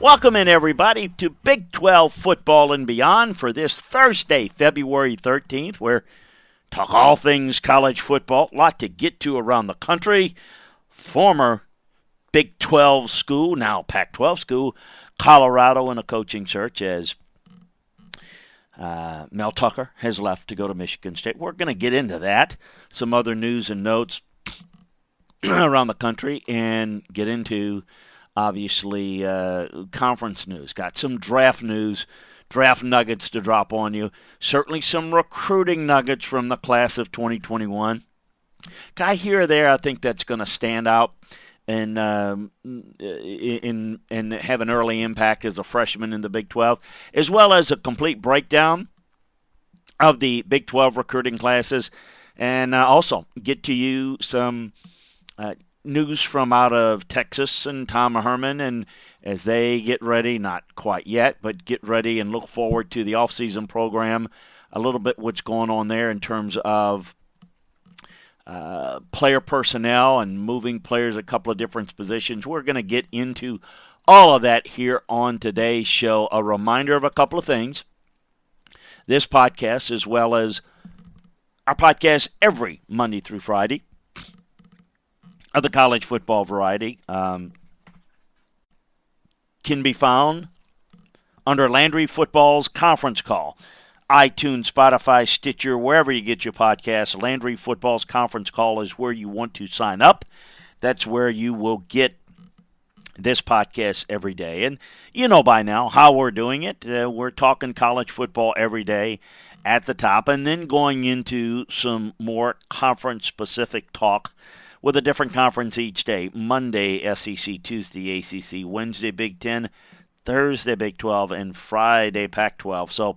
Welcome in, everybody, to Big 12 football and beyond for this Thursday, February 13th, where talk all things college football. A lot to get to around the country. Former Big 12 school, now Pac 12 school, Colorado in a coaching search as uh, Mel Tucker has left to go to Michigan State. We're going to get into that, some other news and notes around the country, and get into obviously uh, conference news. Got some draft news, draft nuggets to drop on you. Certainly some recruiting nuggets from the class of 2021. Guy here or there, I think that's going to stand out and um, in and have an early impact as a freshman in the Big 12, as well as a complete breakdown of the Big 12 recruiting classes, and uh, also get to you some. Uh, news from out of Texas and Tom Herman, and as they get ready, not quite yet, but get ready and look forward to the offseason program, a little bit what's going on there in terms of uh, player personnel and moving players a couple of different positions. We're going to get into all of that here on today's show. A reminder of a couple of things. This podcast, as well as our podcast every Monday through Friday, of the college football variety um, can be found under Landry Football's conference call. iTunes, Spotify, Stitcher, wherever you get your podcasts. Landry Football's conference call is where you want to sign up. That's where you will get this podcast every day. And you know by now how we're doing it. Uh, we're talking college football every day at the top and then going into some more conference specific talk with a different conference each day. Monday, SEC, Tuesday, ACC, Wednesday, Big Ten, Thursday, Big 12, and Friday, Pac 12. So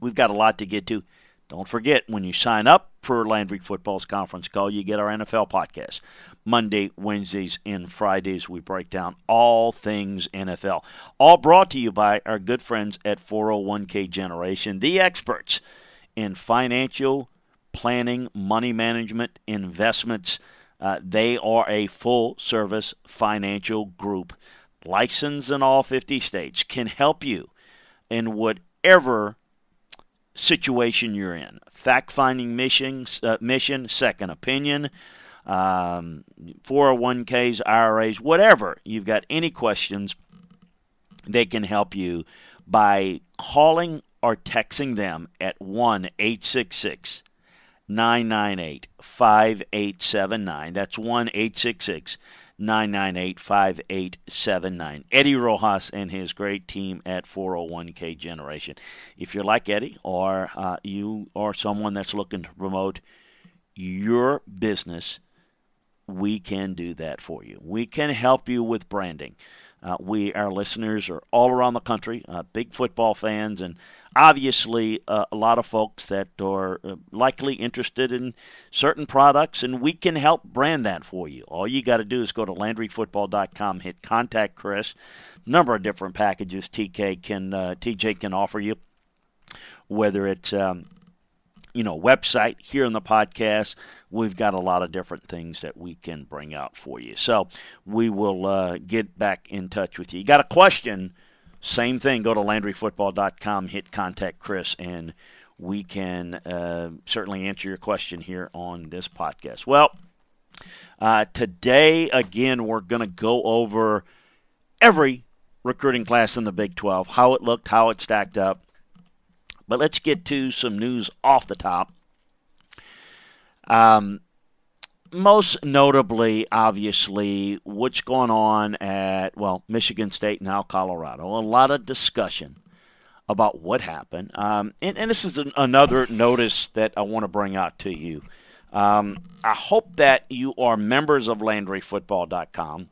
we've got a lot to get to. Don't forget, when you sign up for Landry Football's conference call, you get our NFL podcast. Monday, Wednesdays, and Fridays, we break down all things NFL. All brought to you by our good friends at 401k Generation, the experts in financial planning, money management, investments. Uh, they are a full service financial group, licensed in all 50 states, can help you in whatever situation you're in. Fact finding missions, uh, mission, second opinion, um, 401ks, IRAs, whatever. You've got any questions, they can help you by calling or texting them at 1 866 998 5879. That's 1 866 998 5879. Eddie Rojas and his great team at 401k Generation. If you're like Eddie or uh, you are someone that's looking to promote your business, we can do that for you. We can help you with branding. Uh, we, our listeners, are all around the country, uh, big football fans, and obviously uh, a lot of folks that are uh, likely interested in certain products, and we can help brand that for you. All you got to do is go to LandryFootball.com, hit contact Chris. Number of different packages TK can uh, TJ can offer you, whether it's um, you know website here in the podcast we've got a lot of different things that we can bring out for you so we will uh, get back in touch with you you got a question same thing. Go to landryfootball.com hit contact chris and we can uh, certainly answer your question here on this podcast. Well uh, today again we're going to go over every recruiting class in the big 12 how it looked how it stacked up. But let's get to some news off the top. Um, most notably, obviously, what's going on at, well, Michigan State, now Colorado. A lot of discussion about what happened. Um, and, and, this is an, another notice that I want to bring out to you. Um, I hope that you are members of LandryFootball.com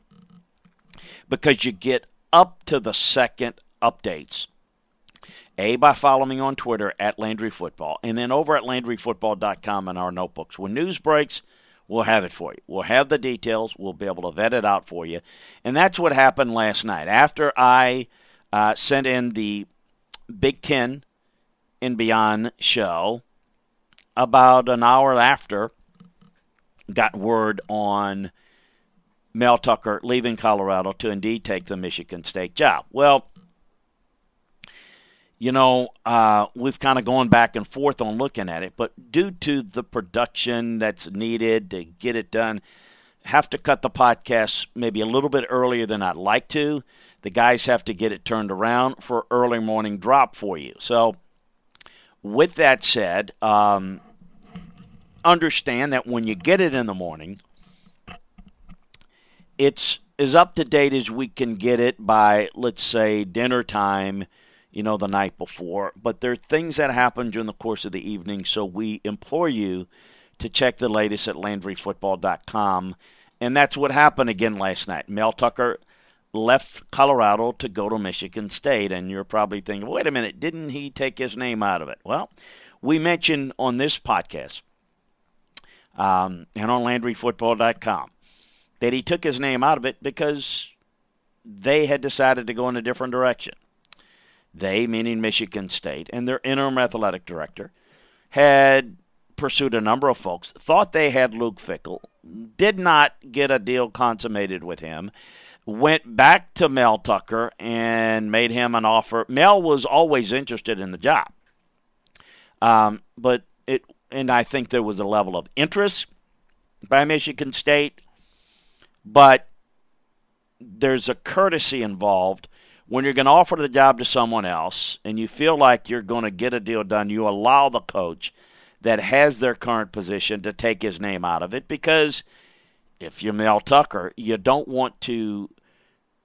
because you get up to the second updates a, by following me on Twitter at Landry Football, and then over at LandryFootball.com in our notebooks. When news breaks, we'll have it for you. We'll have the details. We'll be able to vet it out for you. And that's what happened last night. After I uh, sent in the Big Ten and Beyond show, about an hour after, got word on Mel Tucker leaving Colorado to indeed take the Michigan State job. Well, you know, uh, we've kind of gone back and forth on looking at it, but due to the production that's needed to get it done, have to cut the podcast maybe a little bit earlier than I'd like to. The guys have to get it turned around for early morning drop for you. So, with that said, um, understand that when you get it in the morning, it's as up to date as we can get it by, let's say, dinner time you know, the night before. But there are things that happen during the course of the evening, so we implore you to check the latest at LandryFootball.com. And that's what happened again last night. Mel Tucker left Colorado to go to Michigan State, and you're probably thinking, wait a minute, didn't he take his name out of it? Well, we mentioned on this podcast um, and on LandryFootball.com that he took his name out of it because they had decided to go in a different direction. They, meaning Michigan State, and their interim athletic director, had pursued a number of folks, thought they had Luke Fickell, did not get a deal consummated with him, went back to Mel Tucker and made him an offer. Mel was always interested in the job. Um, but it, and I think there was a level of interest by Michigan State, but there's a courtesy involved when you're going to offer the job to someone else and you feel like you're going to get a deal done, you allow the coach that has their current position to take his name out of it because if you're Mel Tucker, you don't want to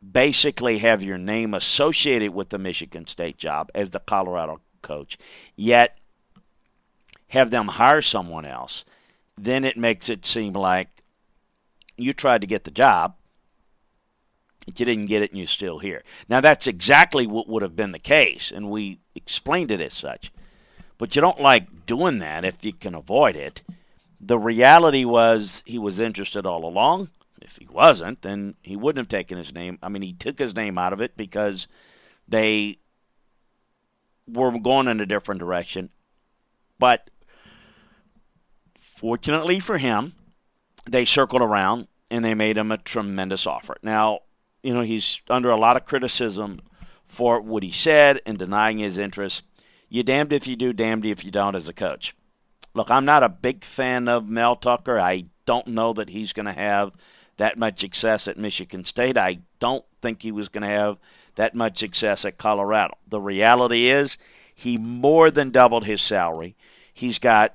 basically have your name associated with the Michigan State job as the Colorado coach, yet have them hire someone else. Then it makes it seem like you tried to get the job you didn't get it and you're still here. Now, that's exactly what would have been the case, and we explained it as such. But you don't like doing that if you can avoid it. The reality was he was interested all along. If he wasn't, then he wouldn't have taken his name. I mean, he took his name out of it because they were going in a different direction. But fortunately for him, they circled around and they made him a tremendous offer. Now, you know, he's under a lot of criticism for what he said and denying his interest. You damned if you do, damned if you don't as a coach. Look, I'm not a big fan of Mel Tucker. I don't know that he's going to have that much success at Michigan State. I don't think he was going to have that much success at Colorado. The reality is, he more than doubled his salary. He's got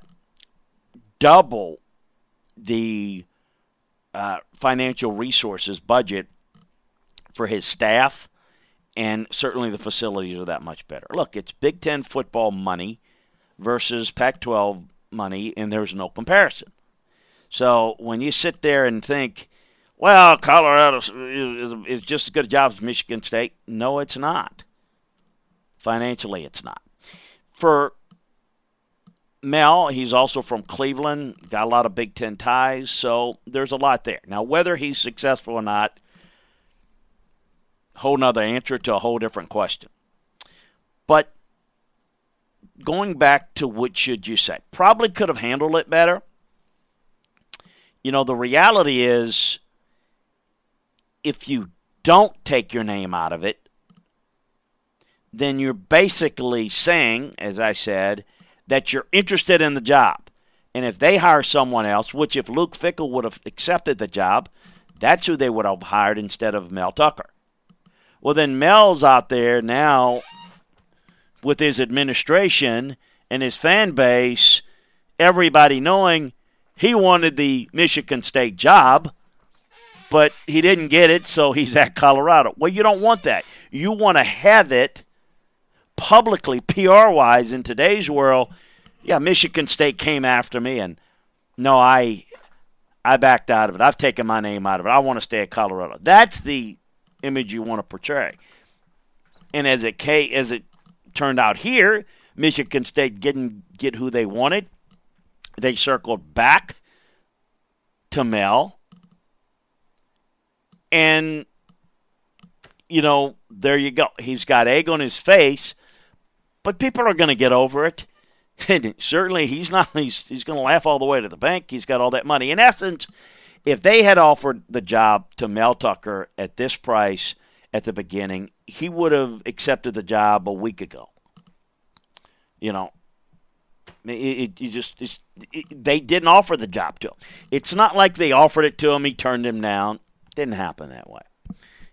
double the uh, financial resources budget for his staff, and certainly the facilities are that much better. Look, it's Big Ten football money versus Pac 12 money, and there's no comparison. So when you sit there and think, well, Colorado is, just as good a job as Michigan State. No, it's not. Financially, it's not. For Mel, he's also from Cleveland, got a lot of Big Ten ties, so there's a lot there. Now, whether he's successful or not, whole nother answer to a whole different question. But going back to what should you say? Probably could have handled it better. You know, the reality is if you don't take your name out of it, then you're basically saying, as I said, that you're interested in the job. And if they hire someone else, which if Luke Fickell would have accepted the job, that's who they would have hired instead of Mel Tucker. Well, then Mel's out there now with his administration and his fan base, everybody knowing he wanted the Michigan State job, but he didn't get it, so he's at Colorado. Well, you don't want that. You want to have it publicly, PR wise, in today's world. Yeah, Michigan State came after me, and no, I I backed out of it. I've taken my name out of it. I want to stay at Colorado. That's the image you want to portray. And as it as it turned out here, Michigan State didn't get who they wanted. They circled back to Mel. And, you know, there you go. He's got egg on his face, but people are going to get over it. And certainly he's not, he's, he's going to laugh all the way to the bank. He's got all that money. In essence, if they had offered the job to Mel Tucker at this price at the beginning, he would have accepted the job a week ago. You know, it, it you just it, they didn't offer the job to him. It's not like they offered it to him, he turned him down. Didn't happen that way.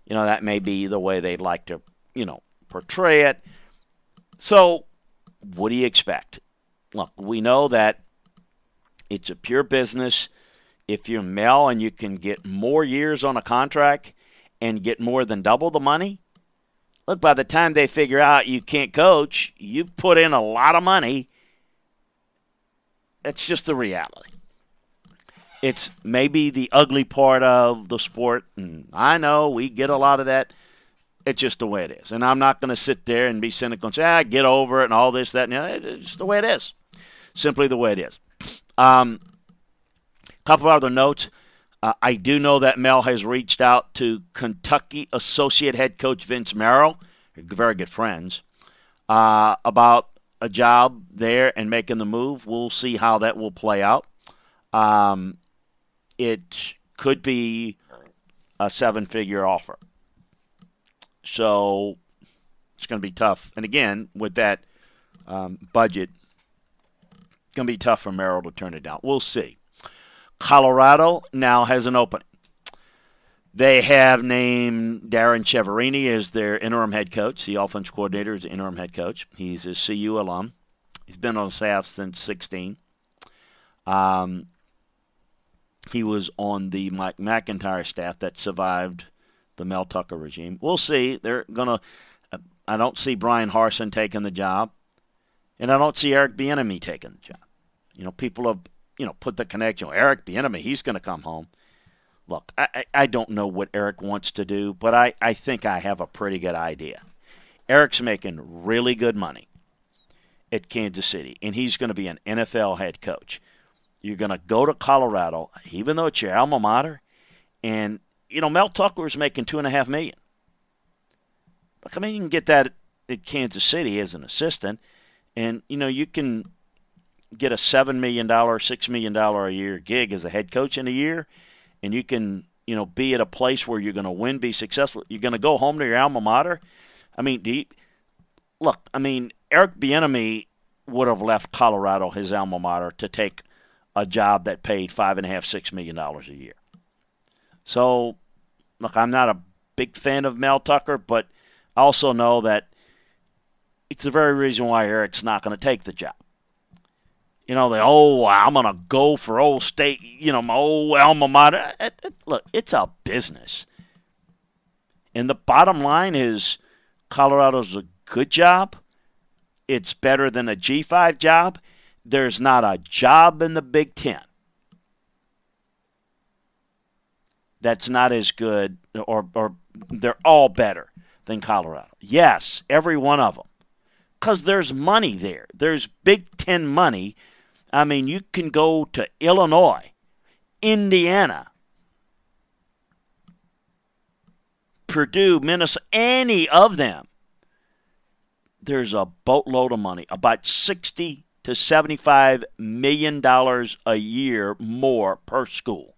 You know, that may be the way they'd like to, you know, portray it. So, what do you expect? Look, we know that it's a pure business. If you're Mel and you can get more years on a contract and get more than double the money, look, by the time they figure out you can't coach, you've put in a lot of money. That's just the reality. It's maybe the ugly part of the sport, and I know we get a lot of that. It's just the way it is. And I'm not going to sit there and be cynical and say, ah, get over it and all this, that, and the other. It's just the way it is. Simply the way it is. Um, couple other notes. Uh, I do know that Mel has reached out to Kentucky associate head coach Vince Marrow, very good friends, uh, about a job there and making the move. We'll see how that will play out. Um, it could be a seven figure offer. So it's going to be tough. And again, with that um, budget, it's going to be tough for Merrill to turn it down. We'll see. Colorado now has an opening. They have named Darrin Chiaverini as their interim head coach. The offense coordinator is the interim head coach. He's a CU alum. He's been on staff since 16. Um, he was on the Mike MacIntyre staff that survived the Mel Tucker regime. We'll see. They're gonna. I don't see Bryan Harsin taking the job, and I don't see Eric Bieniemy taking the job. You know, people have you know, put the connection. Eric Bieniemy, he's going to come home. Look, I, I don't know what Eric wants to do, but I, I think I have a pretty good idea. Eric's making really good money at Kansas City, and he's going to be an NFL head coach. You're going to go to Colorado, even though it's your alma mater, and you know Mel Tucker is making two and a half million. Look, I mean, you can get that at Kansas City as an assistant, and you know you can get a seven million dollar, six million dollar a year gig as a head coach in a year, and you can you know be at a place where you're going to win, be successful. You're going to go home to your alma mater. I mean, you, look, I mean, Eric Bieniemy would have left Colorado, his alma mater, to take a job that paid five and a half, six million dollars a year. So, look, I'm not a big fan of Mel Tucker, but I also know that it's the very reason why Eric's not going to take the job you know, the oh, I'm gonna go for old state, you know, my old alma mater. Look, it's a business, and the bottom line is, Colorado's a good job. It's better than a G5 job. There's not a job in the Big Ten that's not as good, or, or they're all better than Colorado. Yes, every one of them. Because there's money there. There's Big Ten money. I mean, you can go to Illinois, Indiana, Purdue, Minnesota, any of them. There's a boatload of money, about 60 to 75 million dollars a year more per school.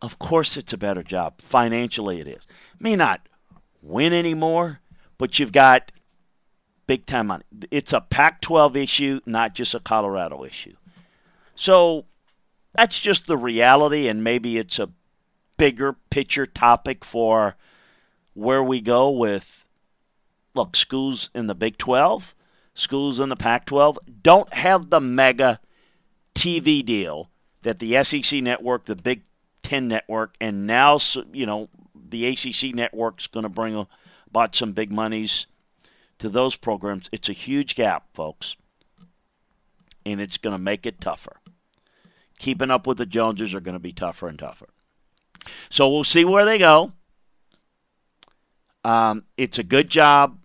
Of course, it's a better job. Financially, it is. May not win anymore, but you've got big time money. It's a Pac 12 issue, not just a Colorado issue. So that's just the reality, and maybe it's a bigger picture topic for where we go with look, schools in the Big 12, schools in the Pac 12 don't have the mega TV deal that the SEC network, the Big 10 network, and now, you know, the ACC network's going to bring about some big monies to those programs. It's a huge gap, folks, and it's going to make it tougher. Keeping up with the Joneses are going to be tougher and tougher. So we'll see where they go. Um, it's a good job,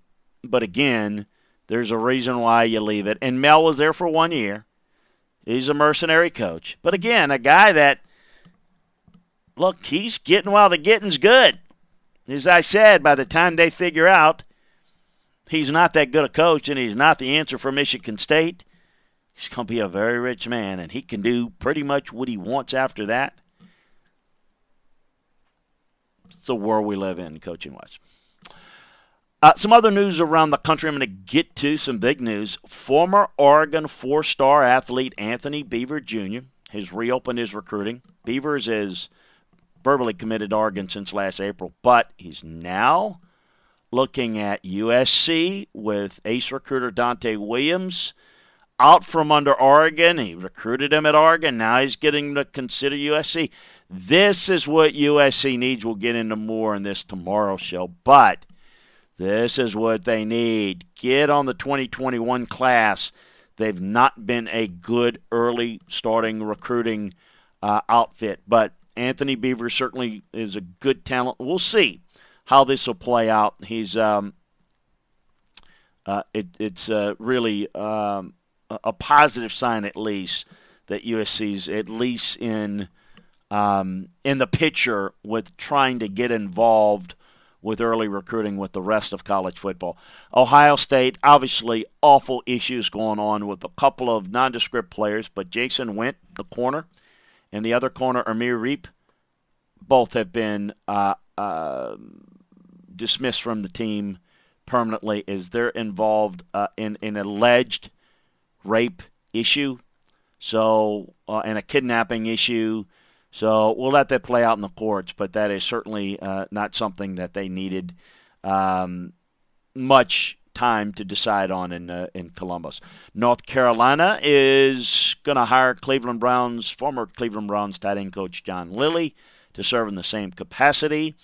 but again, there's a reason why you leave it. And Mel was there for one year. He's a mercenary coach. But again, a guy that, look, he's getting while the getting's good. As I said, by the time they figure out he's not that good a coach and he's not the answer for Michigan State, he's going to be a very rich man and he can do pretty much what he wants after that. It's the world we live in, coaching wise. Uh, some other news around the country I'm going to get to, some big news. Former Oregon four star athlete Anthony Beavers Jr. has reopened his recruiting. Beavers is verbally committed to Oregon since last April, but he's now looking at USC with ace recruiter Donte Williams out from under Oregon. He recruited him at Oregon. Now he's getting to consider USC. This is what USC needs. We'll get into more in this tomorrow show, but this is what they need. Get on the 2021 class. They've not been a good early starting recruiting uh, outfit, but Anthony Beavers certainly is a good talent. We'll see how this will play out. He's um, uh, it, it's uh, really um, a positive sign, at least, that USC's at least in um, in the picture with trying to get involved with early recruiting with the rest of college football. Ohio State, obviously, awful issues going on with a couple of nondescript players, but Jahsen Wint, the corner, and the other corner, Amir Riep, both have been uh, uh, dismissed from the team permanently is they're involved uh, in an alleged rape issue, so uh, and a kidnapping issue. So we'll let that play out in the courts, but that is certainly uh, not something that they needed um, much time to decide on in uh, in Columbus. North Carolina is going to hire Cleveland Browns former Cleveland Browns tight end coach John Lilly to serve in the same capacity.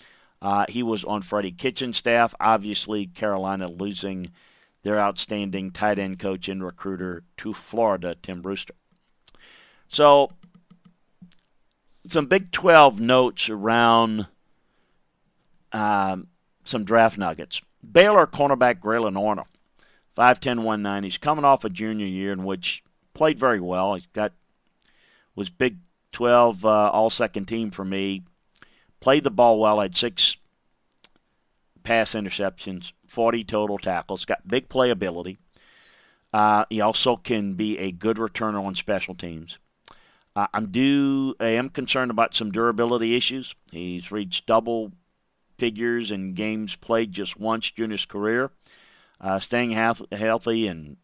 Uh, he was on Freddie Kitchens' staff. Obviously, Carolina losing their outstanding tight end coach and recruiter to Florida, Tim Brewster. So some Big 12 notes around um, some draft nuggets. Baylor cornerback Grayland Arnold, 5'10", 190. He's coming off a junior year in which played very well. He's got was Big 12 uh, all second team for me. Played the ball well. Had six pass interceptions, 40 total tackles. Got big playability. Uh, he also can be a good returner on special teams. Uh, I'm due. I am concerned about some durability issues. He's reached double figures in games played just once during his career. Uh, staying healthy and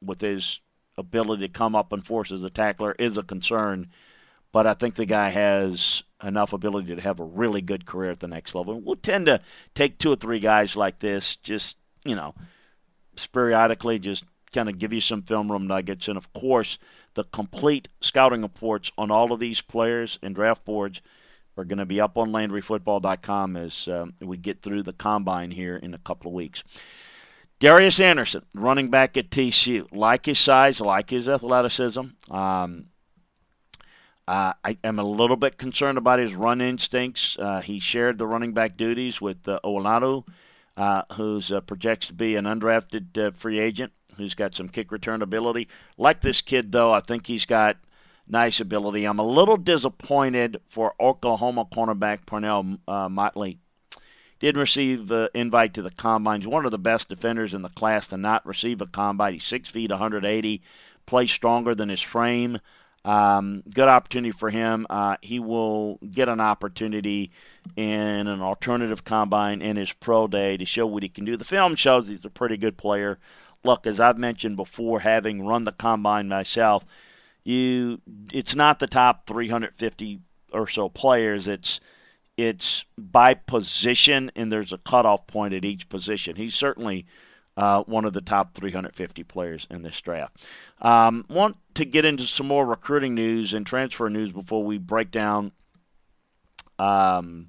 with his ability to come up and force as a tackler is a concern. But I think the guy has enough ability to have a really good career at the next level. We'll tend to take two or three guys like this, just you know, periodically, just kind of give you some film room nuggets. And of course, the complete scouting reports on all of these players and draft boards are going to be up on LandryFootball.com as um, we get through the combine here in a couple of weeks. Darius Anderson, running back at TCU, like his size, like his athleticism. Um, Uh, I am a little bit concerned about his run instincts. Uh, he shared the running back duties with uh, uh, who's uh, projects to be an undrafted uh, free agent who's got some kick return ability. Like this kid, though, I think he's got nice ability. I'm a little disappointed for Oklahoma cornerback Parnell uh, Motley. Did receive an invite to the combine. He's one of the best defenders in the class to not receive a combine. He's six feet, 180, plays stronger than his frame. Um, good opportunity for him. Uh, he will get an opportunity in an alternative combine in his pro day to show what he can do. The film shows he's a pretty good player. Look, as I've mentioned before, having run the combine myself, you it's not the top 350 or so players. It's it's by position, and there's a cutoff point at each position. He's certainly uh, one of the top 350 players in this draft. Um, want to get into some more recruiting news and transfer news before we break down um,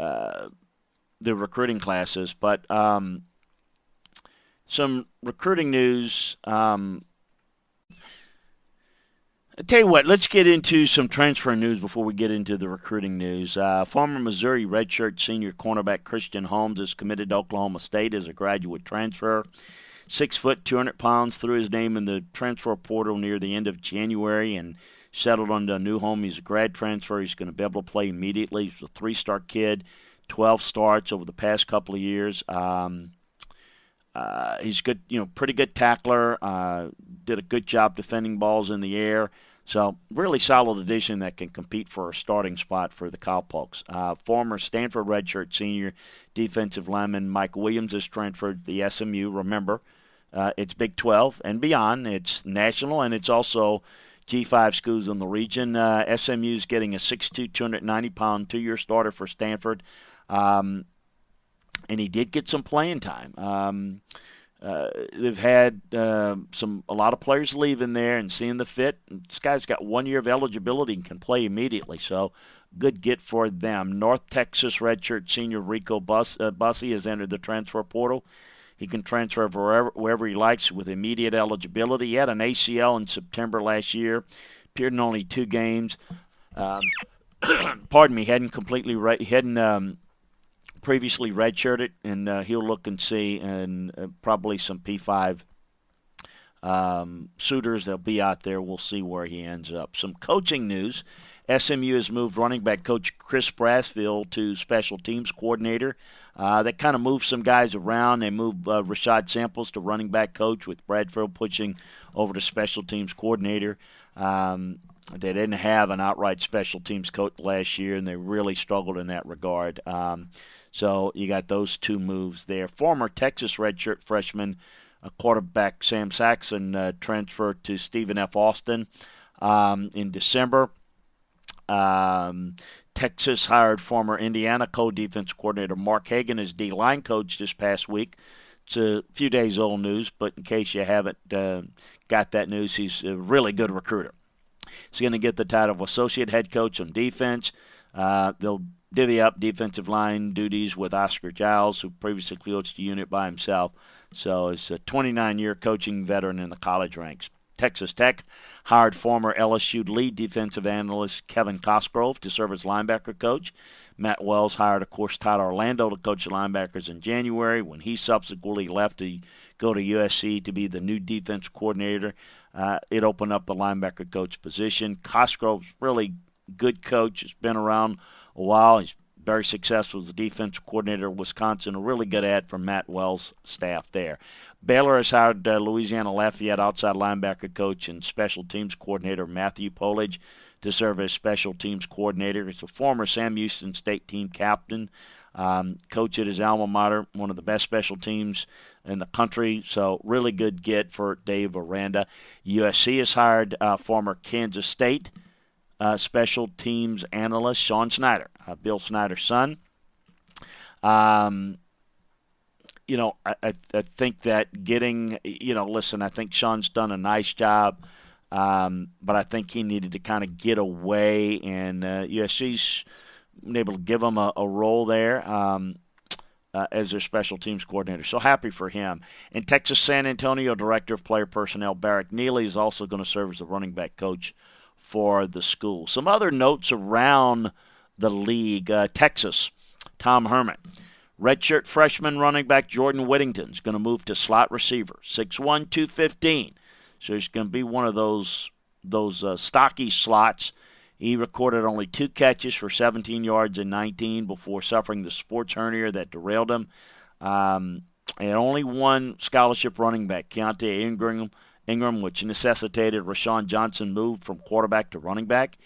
uh, the recruiting classes, but um, some recruiting news. Um, I tell you what, let's get into some transfer news before we get into the recruiting news. Uh, former Missouri redshirt senior cornerback Christian Holmes is committed to Oklahoma State as a graduate transfer. Six foot, 200 pounds, threw his name in the transfer portal near the end of January and settled on a new home. He's a grad transfer. He's going to be able to play immediately. He's a three star kid, 12 starts over the past couple of years. Um, uh, he's good, you know, pretty good tackler. Uh, did a good job defending balls in the air. So really solid addition that can compete for a starting spot for the Cowpokes. Uh, former Stanford redshirt senior defensive lineman Mike Williams has transferred the SMU. Remember, uh, it's Big 12 and beyond. It's national and it's also G5 schools in the region. Uh, SMU is getting a 6'2", 290 pound two year starter for Stanford. Um, and he did get some playing time. Um, uh, they've had uh, some a lot of players leaving there and seeing the fit. This guy's got one year of eligibility and can play immediately, so good get for them. North Texas redshirt senior Rico Bus, uh, Bussey has entered the transfer portal. He can transfer wherever, wherever he likes with immediate eligibility. He had an ACL in September last year, appeared in only two games. Um, pardon me, hadn't completely re- hadn't um, previously redshirted, and uh, he'll look and see, and uh, probably some P5 um, suitors that'll be out there. We'll see where he ends up. Some coaching news. SMU has moved running back coach Chris Brasfield to special teams coordinator. Uh, that kind of moved some guys around. They moved uh, Rashad Samples to running back coach, with Brasfield pushing over to special teams coordinator. Um, they didn't have an outright special teams coach last year, and they really struggled in that regard. Um, so you got those two moves there. Former Texas redshirt freshman uh, quarterback Sam Saxon uh, transferred to Stephen F. Austin um, in December. Um, Texas hired former Indiana co-defense coordinator Mark Hagen as D-line coach this past week. It's a few days old news, but in case you haven't uh, got that news, he's a really good recruiter. He's going to get the title of associate head coach on defense. Uh, they'll divvy up defensive line duties with Oscar Giles, who previously coached the unit by himself. So he's a 29 year coaching veteran in the college ranks. Texas Tech hired former LSU lead defensive analyst Kevin Cosgrove to serve as linebacker coach. Matt Wells hired, of course, Todd Orlando to coach the linebackers in January when he subsequently left to go to USC to be the new defense coordinator. Uh, it opened up the linebacker coach position. Cosgrove's really good coach. He's been around a while. He's very successful as the defensive coordinator of Wisconsin. A really good ad from Matt Wells' staff there. Baylor has hired uh, Louisiana Lafayette outside linebacker coach and special teams coordinator Matthew Powledge to serve as special teams coordinator. He's a former Sam Houston State team captain. Um, coach at his alma mater, one of the best special teams in the country. So, really good get for Dave Aranda. USC has hired uh, former Kansas State uh, special teams analyst Sean Snyder, uh, Bill Snyder's son. Um, you know, I, I, I, think that getting, you know, listen, I think Sean's done a nice job, um, but I think he needed to kind of get away, and uh, USC's been able to give him a, a role there. Um, uh, as their special teams coordinator. So happy for him. And Texas San Antonio Director of Player Personnel Barrick Neely is also going to serve as the running back coach for the school. Some other notes around the league uh, Texas, Tom Herman. Redshirt freshman running back Jordan Whittington is going to move to slot receiver, 6'1", 215. So he's going to be one of those those uh, stocky slots. He recorded only two catches for 17 yards in 19 before suffering the sports hernia that derailed him. Um, and only one scholarship running back, Keaontay Ingram, Ingram, which necessitated Roschon Johnson move from quarterback to running back.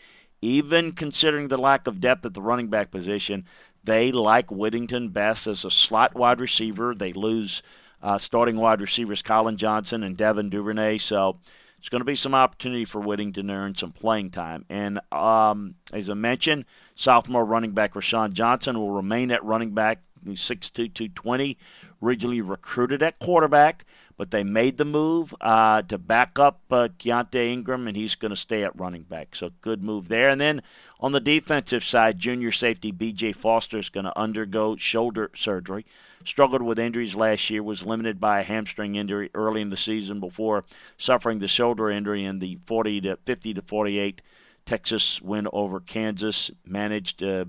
Even considering the lack of depth at the running back position, they like Whittington best as a slot wide receiver. They lose uh, starting wide receivers Collin Johnson and Devin Duvernay, so it's going to be some opportunity for Whittington to earn some playing time. And um, as I mentioned, sophomore running back Roschon Johnson will remain at running back. He's 6'2", 220, originally recruited at quarterback but they made the move uh, to back up uh, Keaontay Ingram, and he's going to stay at running back. So good move there. And then on the defensive side, junior safety B.J. Foster is going to undergo shoulder surgery. Struggled with injuries last year, was limited by a hamstring injury early in the season before suffering the shoulder injury in the 40 to 50 to 48 Texas win over Kansas. Managed to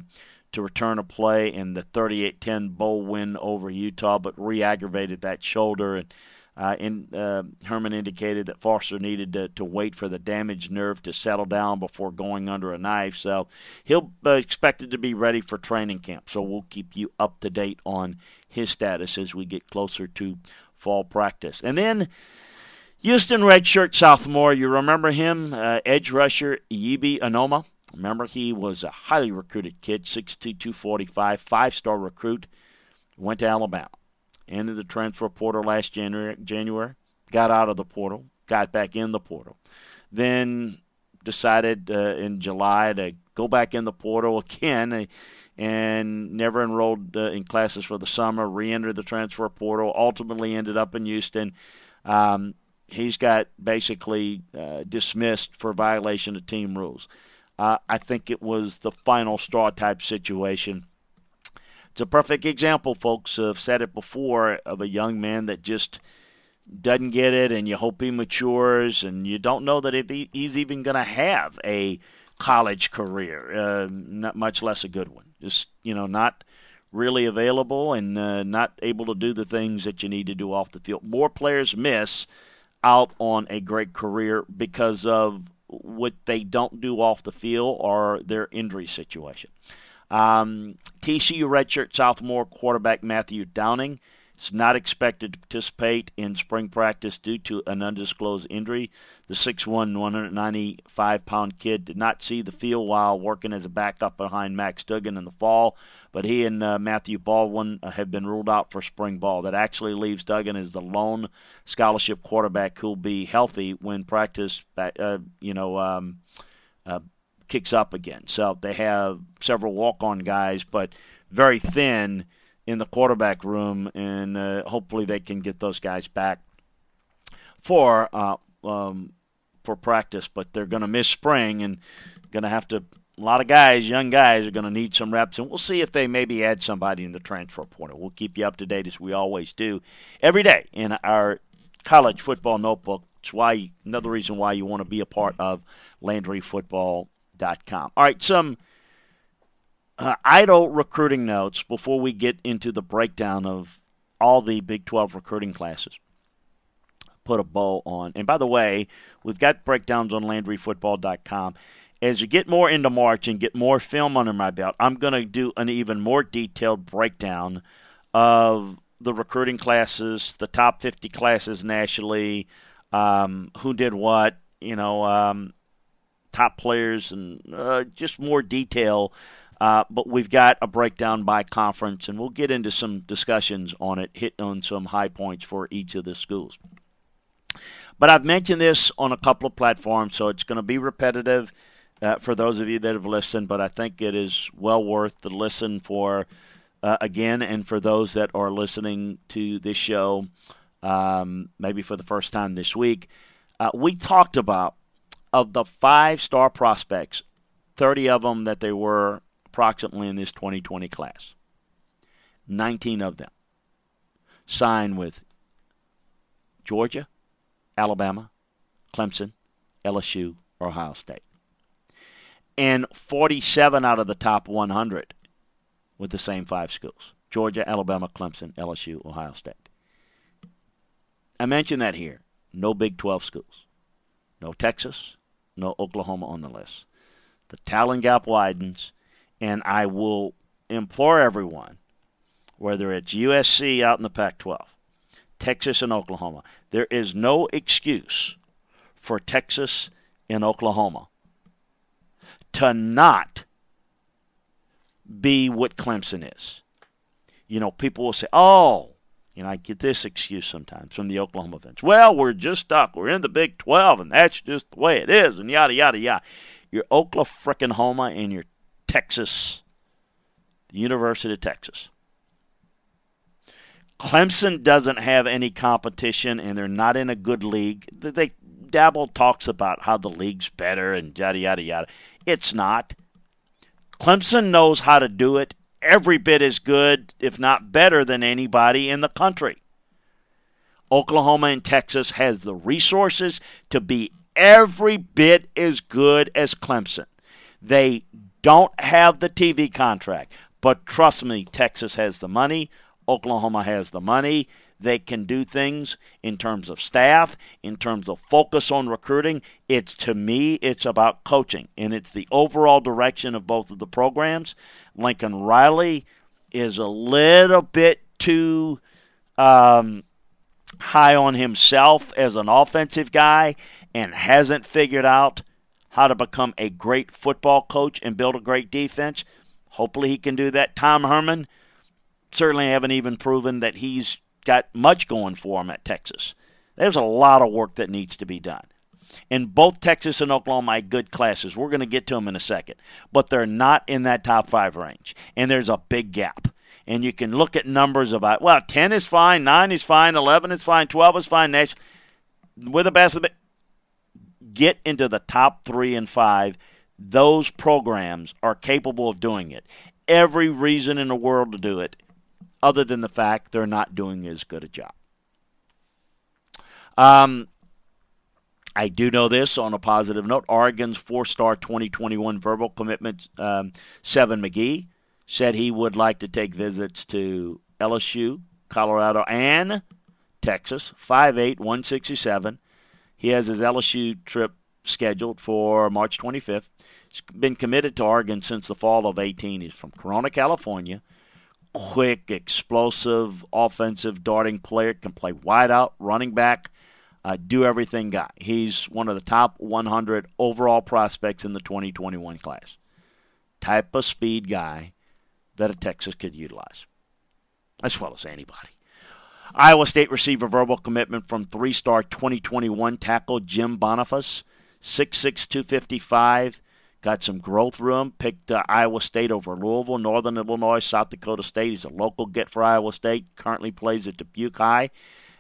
to return a play in the 38-10 bowl win over Utah, but re-aggravated that shoulder and uh, in, uh, Herman indicated that Foster needed to, to, wait for the damaged nerve to settle down before going under a knife. So he'll uh, expected to be ready for training camp. So we'll keep you up to date on his status as we get closer to fall practice. And then Houston redshirt sophomore, you remember him, uh, edge rusher Yibi Anoma. Remember, he was a highly recruited kid, 6'2", 245, five-star recruit, went to Alabama entered the transfer portal last January, January, got out of the portal, got back in the portal, then decided uh, in July to go back in the portal again and never enrolled uh, in classes for the summer, re entered the transfer portal, ultimately ended up in Houston. Um, he's got basically uh, dismissed for violation of team rules. Uh, I think it was the final straw type situation it's a perfect example, folks. I've said it before of a young man that just doesn't get it, and you hope he matures, and you don't know that he's even going to have a college career, uh, not much less a good one. Just you know, not really available and uh, not able to do the things that you need to do off the field. More players miss out on a great career because of what they don't do off the field or their injury situation. Um, TCU redshirt sophomore quarterback Matthew Downing is not expected to participate in spring practice due to an undisclosed injury. The 6'1", 195-pound kid did not see the field while working as a backup behind Max Duggan in the fall, but he and uh, Matthew Baldwin uh, have been ruled out for spring ball. That actually leaves Duggan as the lone scholarship quarterback who'll be healthy when practice, uh, you know, um, uh, kicks up again. So they have several walk-on guys, but very thin in the quarterback room, and uh, hopefully they can get those guys back for uh, um, for practice. But they're going to miss spring and going to have to. A lot of guys, young guys, are going to need some reps, and we'll see if they maybe add somebody in the transfer portal. We'll keep you up to date as we always do every day in our college football notebook. It's why another reason why you want to be a part of Landry Football all right, some uh, idle recruiting notes before we get into the breakdown of all the Big 12 recruiting classes. Put a bow on. And by the way, we've got breakdowns on LandryFootball.com. As you get more into March and get more film under my belt, I'm going to do an even more detailed breakdown of the recruiting classes, the top 50 classes nationally, um, who did what, you know, um, top players and uh, just more detail. Uh, but we've got a breakdown by conference, and we'll get into some discussions on it, hit on some high points for each of the schools. But I've mentioned this on a couple of platforms, so it's going to be repetitive uh, for those of you that have listened, but I think it is well worth the listen for, uh, again, and for those that are listening to this show, um, maybe for the first time this week. Uh, we talked about of the five star prospects, 30 of them that they were approximately in this 2020 class. 19 of them signed with Georgia, Alabama, Clemson, LSU, or Ohio State. and 47 out of the top 100 with the same five schools Georgia, Alabama, Clemson, LSU, Ohio State. I mentioned that here. No Big 12 schools. No Texas, no Oklahoma on the list. The talent gap widens, and I will implore everyone, whether it's USC out in the Pac 12, Texas and Oklahoma, there is no excuse for Texas and Oklahoma to not be what Clemson is. You know, people will say, oh, you know, I get this excuse sometimes from the Oklahoma fans. Well, we're just stuck. We're in the Big 12, and that's just the way it is, and yada, yada, yada. You're Oklahoma and you're Texas, the University of Texas. Clemson doesn't have any competition, and they're not in a good league. They dabble talks about how the league's better and yada yada yada. It's not. Clemson knows how to do it every bit as good, if not better, than anybody in the country. Oklahoma and Texas has the resources to be every bit as good as Clemson. They don't have the TV contract, but trust me, Texas has the money. Oklahoma has the money. They can do things in terms of staff, in terms of focus on recruiting. It's to me, it's about coaching, and it's the overall direction of both of the programs. Lincoln Riley is a little bit too um, high on himself as an offensive guy and hasn't figured out how to become a great football coach and build a great defense. Hopefully, he can do that. Tom Herman certainly haven't even proven that he's got much going for them at Texas. There's a lot of work that needs to be done. And both Texas and Oklahoma have good classes. We're going to get to them in a second. But they're not in that top five range. And there's a big gap. And you can look at numbers about, well, 10 is fine, 9 is fine, 11 is fine, 12 is fine. Next, with the best of it, get into the top three and five. Those programs are capable of doing it. Every reason in the world to do it other than the fact they're not doing as good a job. Um, I do know this on a positive note. Oregon's four star 2021 verbal commitment, um, Seven McGee, said he would like to take visits to LSU, Colorado, and Texas. 5'8, 167. He has his LSU trip scheduled for March 25th. He's been committed to Oregon since the fall of 18. He's from Corona, California quick, explosive, offensive, darting player. Can play wide out, running back, uh, do everything guy. He's one of the top 100 overall prospects in the 2021 class. Type of speed guy that a Texas could utilize, as well as anybody. Iowa State received a verbal commitment from three star 2021 tackle Jim Boniface, 6'6, 255. Got some growth room. Picked uh, Iowa State over Louisville, Northern Illinois, South Dakota State. He's a local get for Iowa State. Currently plays at Dubuque High.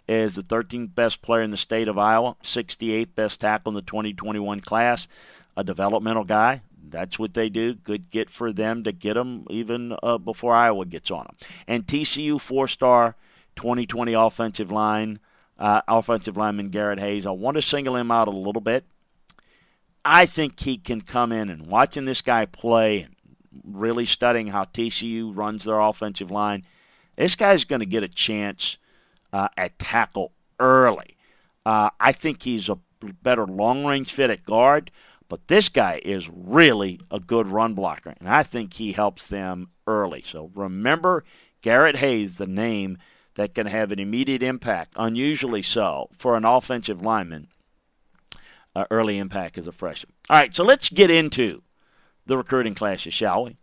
Is the 13th best player in the state of Iowa, 68th best tackle in the 2021 class. A developmental guy. That's what they do. Good get for them to get him even uh, before Iowa gets on him. And TCU four-star 2020 offensive line, uh, offensive lineman Garrett Hayes. I want to single him out a little bit I think he can come in and watching this guy play and really studying how TCU runs their offensive line. This guy's going to get a chance uh, at tackle early. Uh, I think he's a better long range fit at guard, but this guy is really a good run blocker, and I think he helps them early. So remember Garrett Hayes, the name that can have an immediate impact, unusually so, for an offensive lineman uh, early impact as a freshman. All right, so let's get into the recruiting classes, shall we?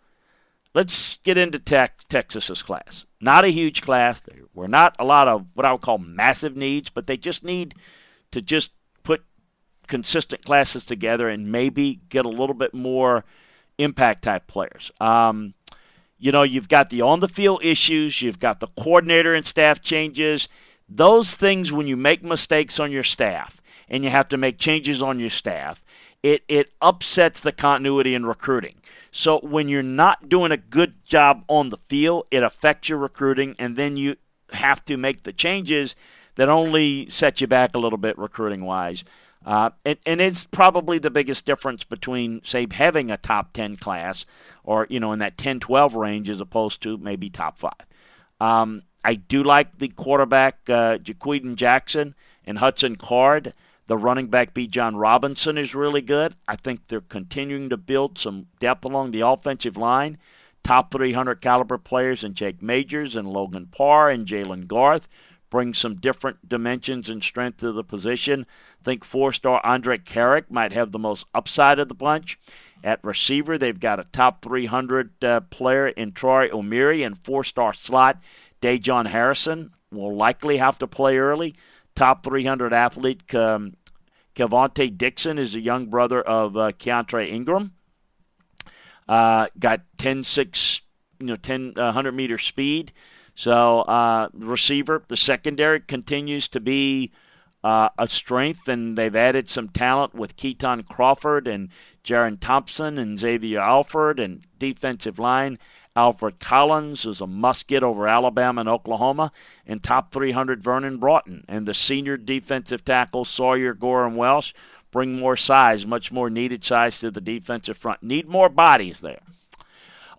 Let's get into tech, Texas's class. Not a huge class. There were not a lot of what I would call massive needs, but they just need to just put consistent classes together and maybe get a little bit more impact type players. Um, you know, you've got the on the field issues, you've got the coordinator and staff changes. Those things, when you make mistakes on your staff, and you have to make changes on your staff, it, it upsets the continuity in recruiting. So when you're not doing a good job on the field, it affects your recruiting, and then you have to make the changes that only set you back a little bit recruiting wise. Uh, and, and it's probably the biggest difference between, say, having a top 10 class or, you know, in that 10 12 range as opposed to maybe top five. Um, I do like the quarterback, uh, Jackson and Hudson Card. The running back, Bijan Robinson, is really good. I think they're continuing to build some depth along the offensive line. Top 300 caliber players in Jake Majors and Logan Parr and Jalen Garth bring some different dimensions and strength to the position. I think four star Andre Karic might have the most upside of the bunch. At receiver, they've got a top 300 uh, player in Troy Omeire and four star slot Dajon Harrison will likely have to play early. Top 300 athlete um, Kevonte Dixon is a young brother of uh, Keaontay Ingram. Uh, got 10 6, you know, 10 uh, 100 meter speed. So, uh, receiver, the secondary continues to be uh, a strength, and they've added some talent with Kitan Crawford and Jerrin Thompson and Xavier Alford, and defensive line. Alfred Collins is a must get over Alabama and Oklahoma, and top 300 Vernon Broughton. And the senior defensive tackles Sawyer, Gore, and Welsh bring more size, much more needed size to the defensive front. Need more bodies there.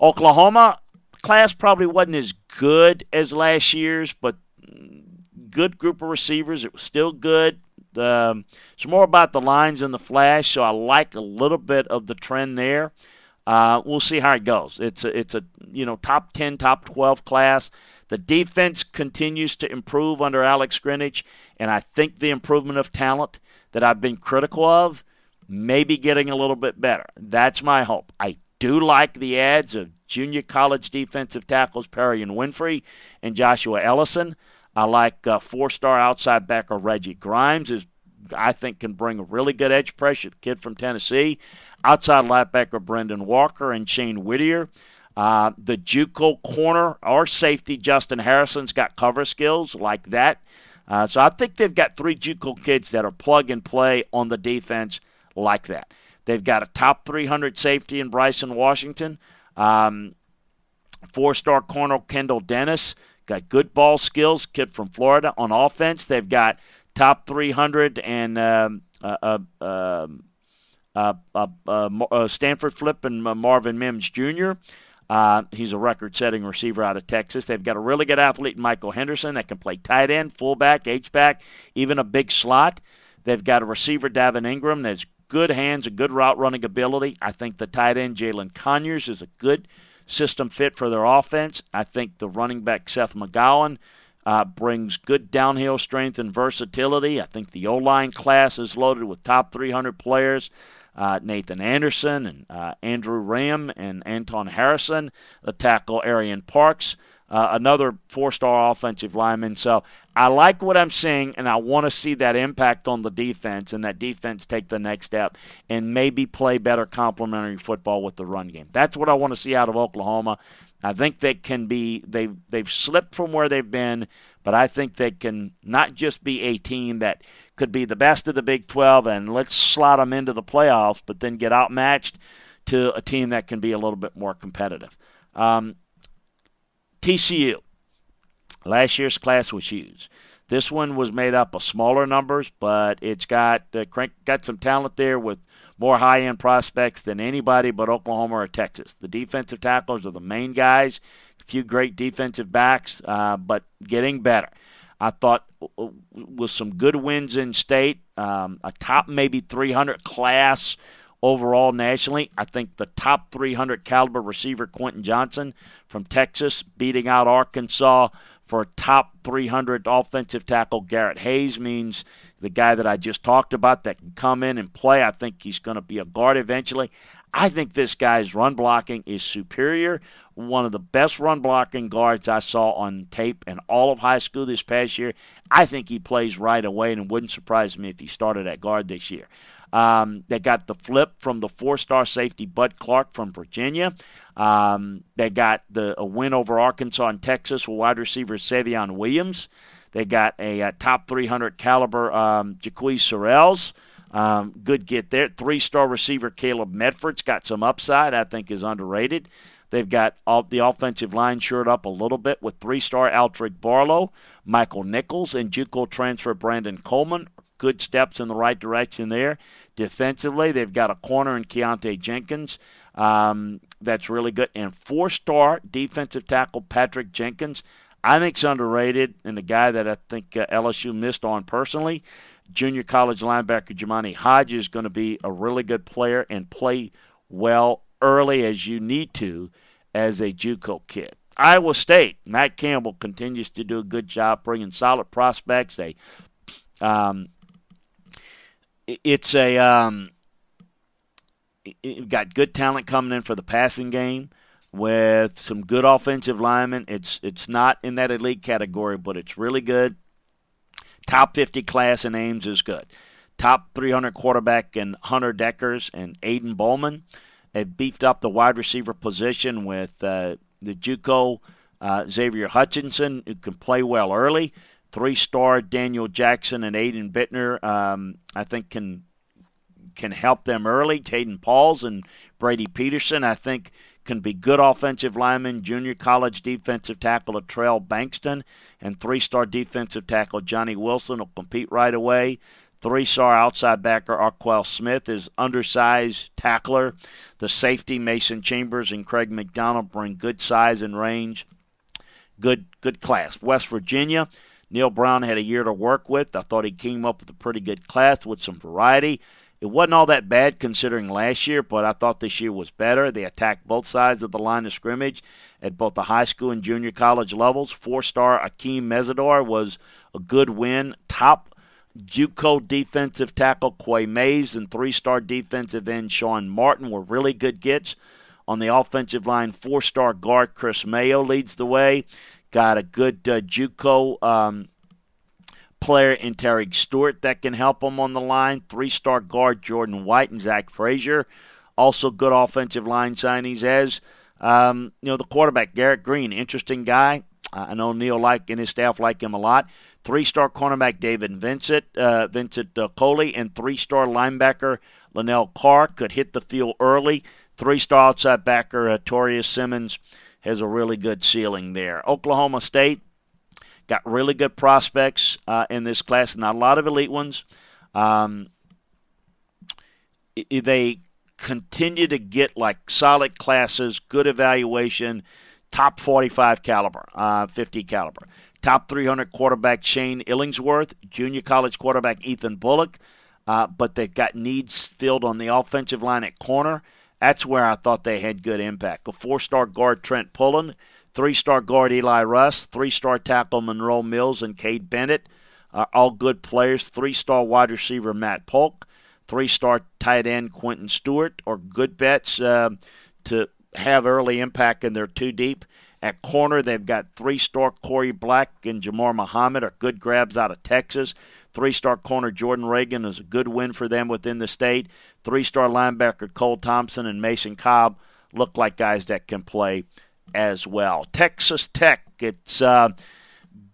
Oklahoma, class probably wasn't as good as last year's, but good group of receivers. It was still good. Um, it's more about the lines and the flash, so I like a little bit of the trend there. Uh, we'll see how it goes. It's a, it's a you know top ten, top twelve class. The defense continues to improve under Alex Grinch, and I think the improvement of talent that I've been critical of may be getting a little bit better. That's my hope. I do like the ads of junior college defensive tackles Perrion Winfrey and Joshua Ellison. I like uh, four-star outside backer Reggie Grimes is I think can bring a really good edge pressure. The kid from Tennessee, outside linebacker Brendan Walker and Shane Whitter. Uh, the JUCO corner or safety Justin Harrison's got cover skills like that. Uh, so I think they've got three JUCO kids that are plug and play on the defense like that. They've got a top 300 safety in Bryson Washington. Um, Four star corner Kendall Dennis. Got good ball skills, kid from Florida. On offense, they've got top 300 and um, uh, uh, uh, uh, Stanford Flip and Marvin Mims Jr. Uh, he's a record setting receiver out of Texas. They've got a really good athlete, Michael Henderson, that can play tight end, fullback, H-back, even a big slot. They've got a receiver, Davin Ingram, that's good hands and good route running ability. I think the tight end, Jalen Conyers, is a good system fit for their offense. I think the running back, Seth McGowan, uh, brings good downhill strength and versatility. I think the O line class is loaded with top 300 players. Uh, Nathan Anderson and uh, Andrew Raym and Anton Harrison, the tackle Arian Parks, uh, another four-star offensive lineman. So I like what I'm seeing, and I want to see that impact on the defense, and that defense take the next step and maybe play better complementary football with the run game. That's what I want to see out of Oklahoma. I think they can be they've they've slipped from where they've been, but I think they can not just be a team that could be the best of the Big 12 and let's slot them into the playoffs, but then get outmatched to a team that can be a little bit more competitive. Um, TCU. Last year's class was huge. This one was made up of smaller numbers, but it's got uh, got some talent there with more high end prospects than anybody but Oklahoma or Texas. The defensive tackles are the main guys, a few great defensive backs, uh, but getting better. I thought with some good wins in state, um, a top maybe 300 class overall nationally. I think the top 300 caliber receiver Quentin Johnston from Texas beating out Arkansas for top 300 offensive tackle Garrett Hayes means the guy that I just talked about that can come in and play. I think he's going to be a guard eventually. I think this guy's run blocking is superior. One of the best run blocking guards I saw on tape in all of high school this past year. I think he plays right away, and it wouldn't surprise me if he started at guard this year. Um, they got the flip from the four-star safety Bud Clark from Virginia. Um, they got the a win over Arkansas and Texas with wide receiver Savion Williams. They got a, a top 300 caliber um, Jaquez Sorrells. Um, good get there. Three star receiver Caleb Medford's got some upside, I think is underrated. They've got all, the offensive line shored up a little bit with three star Altrick Barlow, Michael Nichols, and Juco transfer Brandon Coleman good steps in the right direction there. Defensively, they've got a corner in Keontae Jenkins um, that's really good. And four star defensive tackle Patrick Jenkins, I think, is underrated and the guy that I think uh, LSU missed on personally. Junior college linebacker Jamani Hodges is going to be a really good player and play well early as you need to as a JUCO kid. Iowa State, Matt Campbell continues to do a good job bringing solid prospects. They, um, it's a um, got good talent coming in for the passing game with some good offensive linemen. It's it's not in that elite category, but it's really good. Top 50 class in Ames is good. Top 300 quarterback in Hunter Dekkers and Aiden Bowman. They've beefed up the wide receiver position with uh, the JUCO uh, Xavier Hutchinson, who can play well early. Three-star Daniel Jackson and Aiden Bittner, um, I think, can can help them early. Taden Pauls and Brady Peterson, I think, can be good offensive linemen. Junior college defensive tackle Latrell Bankston and three-star defensive tackle Johnny Wilson will compete right away. Three star outside backer Arquel Smith is undersized tackler. The safety Mason Chambers and Craig McDonald bring good size and range. Good good class. West Virginia, Neal Brown had a year to work with. I thought he came up with a pretty good class with some variety. It wasn't all that bad considering last year, but I thought this year was better. They attacked both sides of the line of scrimmage at both the high school and junior college levels. Four star Akeem Mesidor was a good win. Top JUCO defensive tackle Quay Mays and three-star defensive end Sean Martin were really good gets. On the offensive line, four-star guard Chris Mayo leads the way. Got a good uh, JUCO um, player in Terry Stewart that can help him on the line. Three-star guard Jordan White and Zach Frazier. Also good offensive line signings as um, you know the quarterback Garrett Green, interesting guy. I know Neal like and his staff like him a lot. Three-star cornerback David Vincent, uh, Vincent uh, Coley, and three-star linebacker Linnell Carr could hit the field early. Three-star outside backer uh, Torius Simmons has a really good ceiling there. Oklahoma State got really good prospects uh, in this class, not a lot of elite ones. Um, they continue to get like solid classes, good evaluation, top 45 caliber, uh, 50 caliber. Top 300 quarterback Shane Illingworth, junior college quarterback Ethan Bullock, uh, but they've got needs filled on the offensive line at corner. That's where I thought they had good impact. A four star guard Trent Pullen, three star guard Eli Russ, three star tackle Monroe Mills and Cade Bennett, are all good players. Three star wide receiver Matt Polk, three star tight end Quentin Stewart, or good bets uh, to have early impact in their two deep. At corner, they've got three star Corey Black and Jamar Muhammad are good grabs out of Texas. Three star corner Jordan Reagan is a good win for them within the state. Three star linebacker Cole Thompson and Mason Cobb look like guys that can play as well. Texas Tech, it's uh,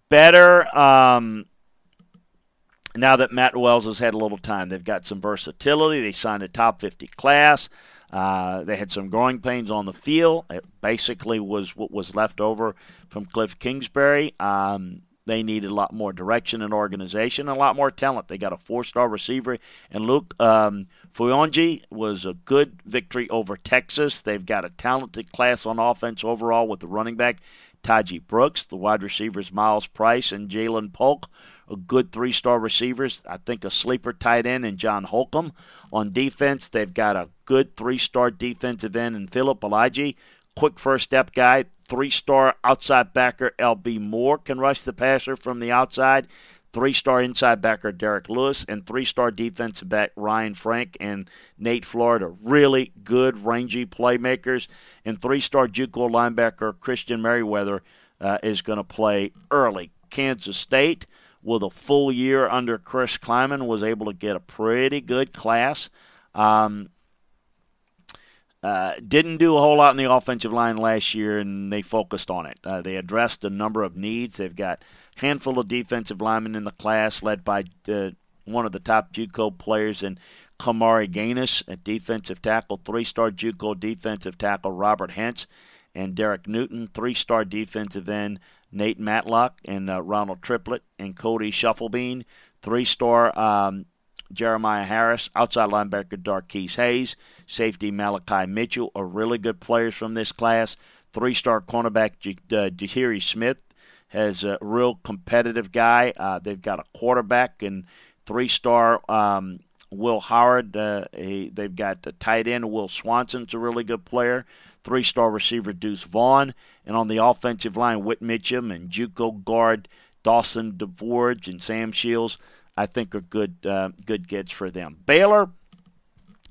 better um, now that Matt Wells has had a little time. They've got some versatility. They signed a top 50 class. Uh, they had some growing pains on the field. It basically was what was left over from Cliff Kingsbury. Um, they needed a lot more direction and organization, and a lot more talent. They got a four-star receiver, and Luke um, Fouonji was a good victory over Texas. They've got a talented class on offense overall with the running back Tahj Brooks, the wide receivers Miles Price and Jalen Polk a good three star receivers. I think a sleeper tight end in John Holcomb. On defense, they've got a good three star defensive end in Philip Elijah. Quick first step guy. Three star outside backer LB Moore can rush the passer from the outside. Three star inside backer Derek Lewis and three star defensive back Ryan Frank and Nate Florida. Really good, rangy playmakers. And three star Juco linebacker Christian Merriweather uh, is going to play early. Kansas State with a full year under Chris Klieman, was able to get a pretty good class. Um, uh, didn't do a whole lot in the offensive line last year, and they focused on it. Uh, they addressed a number of needs. They've got handful of defensive linemen in the class, led by uh, one of the top JUCO players in Kamari Gaines, a defensive tackle, three-star JUCO defensive tackle Robert Hentz, and Derek Newton, three-star defensive end Nate Matlock and uh, Ronald Triplett and Cody Shufflebean, Three star um, Jeremiah Harris, outside linebacker Darquese Hayes, safety Malachi Mitchell are really good players from this class. Three star cornerback J- uh, Jahiri Smith has a real competitive guy. Uh, they've got a quarterback and three star um, Will Howard. Uh, he, they've got the tight end Will Swanson's a really good player. Three star receiver Deuce Vaughn. And on the offensive line, Whit Mitchum and Juco guard Dawson DeVorge and Sam Shields. I think are good uh, good gets for them. Baylor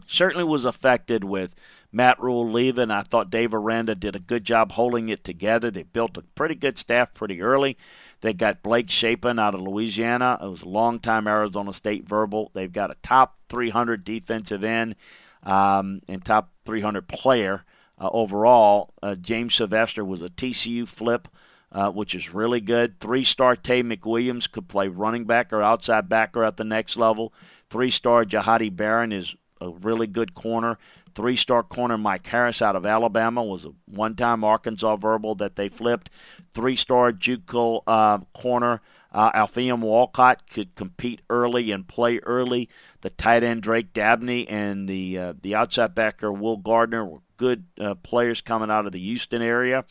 certainly was affected with Matt Rhule leaving. I thought Dave Aranda did a good job holding it together. They built a pretty good staff pretty early. They got Blake Shapen out of Louisiana. It was a long-time Arizona State verbal. They've got a top 300 defensive end um, and top 300 player uh, overall. Uh, James Sylvester was a TCU flip uh, which is really good. Three star Tay McWilliams could play running back or outside backer at the next level. Three star Jahadi Barron is a really good corner. Three star corner Mike Harris out of Alabama was a one time Arkansas verbal that they flipped. Three star Juco uh, corner uh, Alfahiym Walcott could compete early and play early. The tight end Drake Dabney and the uh, the outside backer Will Gardner were good uh, players coming out of the Houston area.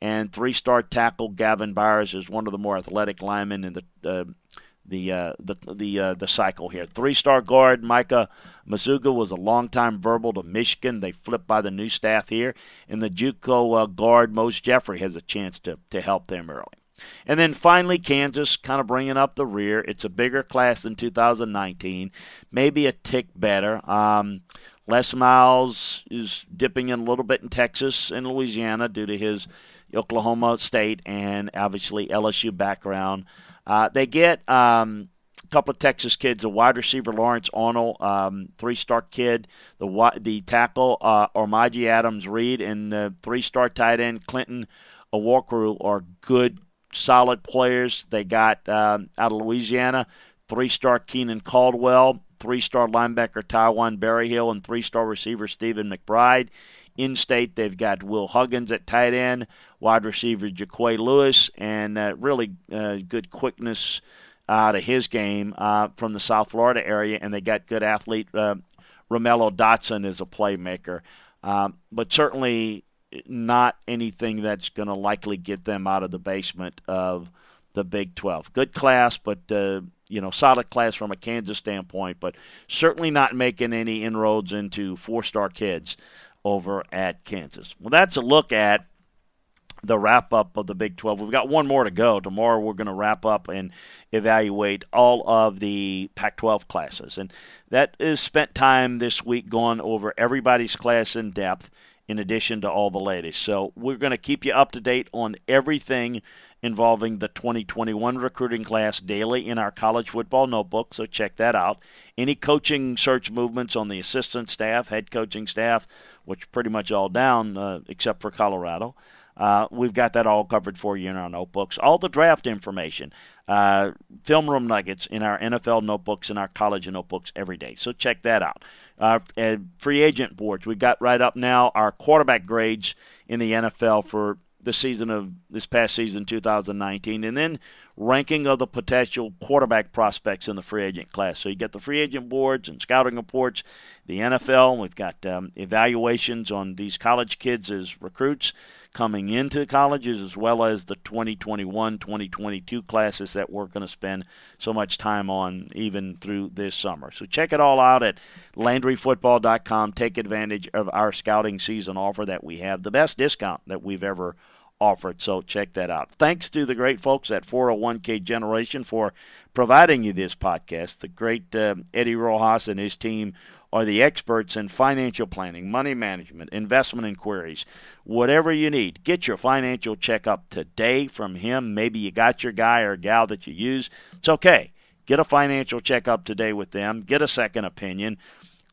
And three star tackle Gavin Byers is one of the more athletic linemen in the uh, the uh, the the uh, the cycle here. Three star guard Micah Mazuga was a long-time verbal to Michigan. They flipped by the new staff here, and the JUCO uh, guard Mose Jeffrey has a chance to to help them early. And then finally, Kansas kind of bringing up the rear. It's a bigger class than 2019, maybe a tick better. Um, Les Miles is dipping in a little bit in Texas and Louisiana due to his Oklahoma State and obviously LSU background. Uh, they get um, a couple of Texas kids, a wide receiver Lawrence Arnold, um, three-star kid, the the tackle uh, Ormaji Adams Reed, and the three-star tight end Clinton Awokru are good, solid players. They got um, out of Louisiana, three-star Keenan Caldwell, three-star linebacker Taiwan Berryhill, and three-star receiver Stephen McBride. In state, they've got Will Huggins at tight end, wide receiver Jaquay Lewis, and uh, really uh, good quickness out of his game uh, from the South Florida area. And they got good athlete uh, Romello Dotson as a playmaker, um, but certainly not anything that's going to likely get them out of the basement of the Big 12. Good class, but uh, you know, solid class from a Kansas standpoint, but certainly not making any inroads into four-star kids over at Kansas. Well, that's a look at the wrap up of the Big 12. We've got one more to go. Tomorrow we're going to wrap up and evaluate all of the Pac 12 classes. And that is spent time this week going over everybody's class in depth in addition to all the latest. So we're going to keep you up to date on everything involving the 2021 recruiting class daily in our college football notebook, so check that out. Any coaching search movements on the assistant staff, head coaching staff, which pretty much all down uh, except for Colorado. Uh, we've got that all covered for you in our notebooks. All the draft information, uh, film room nuggets in our NFL notebooks and our college notebooks every day. So check that out. Uh, free agent boards. We've got right up now our quarterback grades in the NFL for the season of this past season 2019 and then ranking of the potential quarterback prospects in the free agent class. So you get the free agent boards and scouting reports the nfl we've got um, evaluations on these college kids as recruits coming into colleges as well as the 2021 2022 classes that we're going to spend so much time on even through this summer. So check it all out at landryfootball.com take advantage of our scouting season offer that we have the best discount that we've ever. So check that out. Thanks to the great folks at 401k Generation for providing you this podcast. The great uh, Eddie Rojas and his team are the experts in financial planning, money management, investment inquiries, whatever you need. Get your financial checkup today from him. Maybe you got your guy or gal that you use. It's okay. Get a financial checkup today with them. Get a second opinion.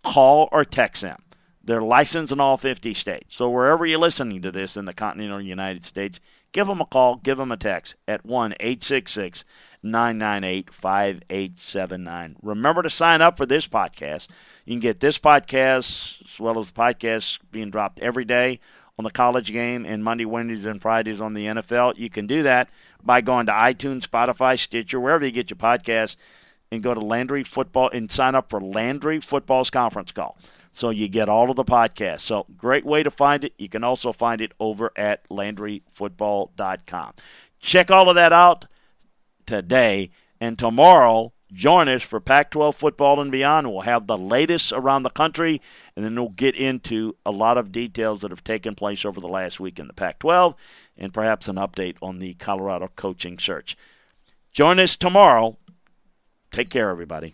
Call or text them. They're licensed in all 50 states. So wherever you're listening to this in the continental United States, give them a call, give them a text at 1 866 998 5879. Remember to sign up for this podcast. You can get this podcast as well as the podcast being dropped every day on the college game and Monday, Wednesdays, and Fridays on the NFL. You can do that by going to iTunes, Spotify, Stitcher, wherever you get your podcast and go to Landry Football and sign up for Landry Football's conference call. So you get all of the podcasts. So great way to find it. You can also find it over at LandryFootball.com. Check all of that out today and tomorrow. Join us for Pac 12 football and beyond. We'll have the latest around the country, and then we'll get into a lot of details that have taken place over the last week in the Pac 12 and perhaps an update on the Colorado coaching search. Join us tomorrow. Take care, everybody.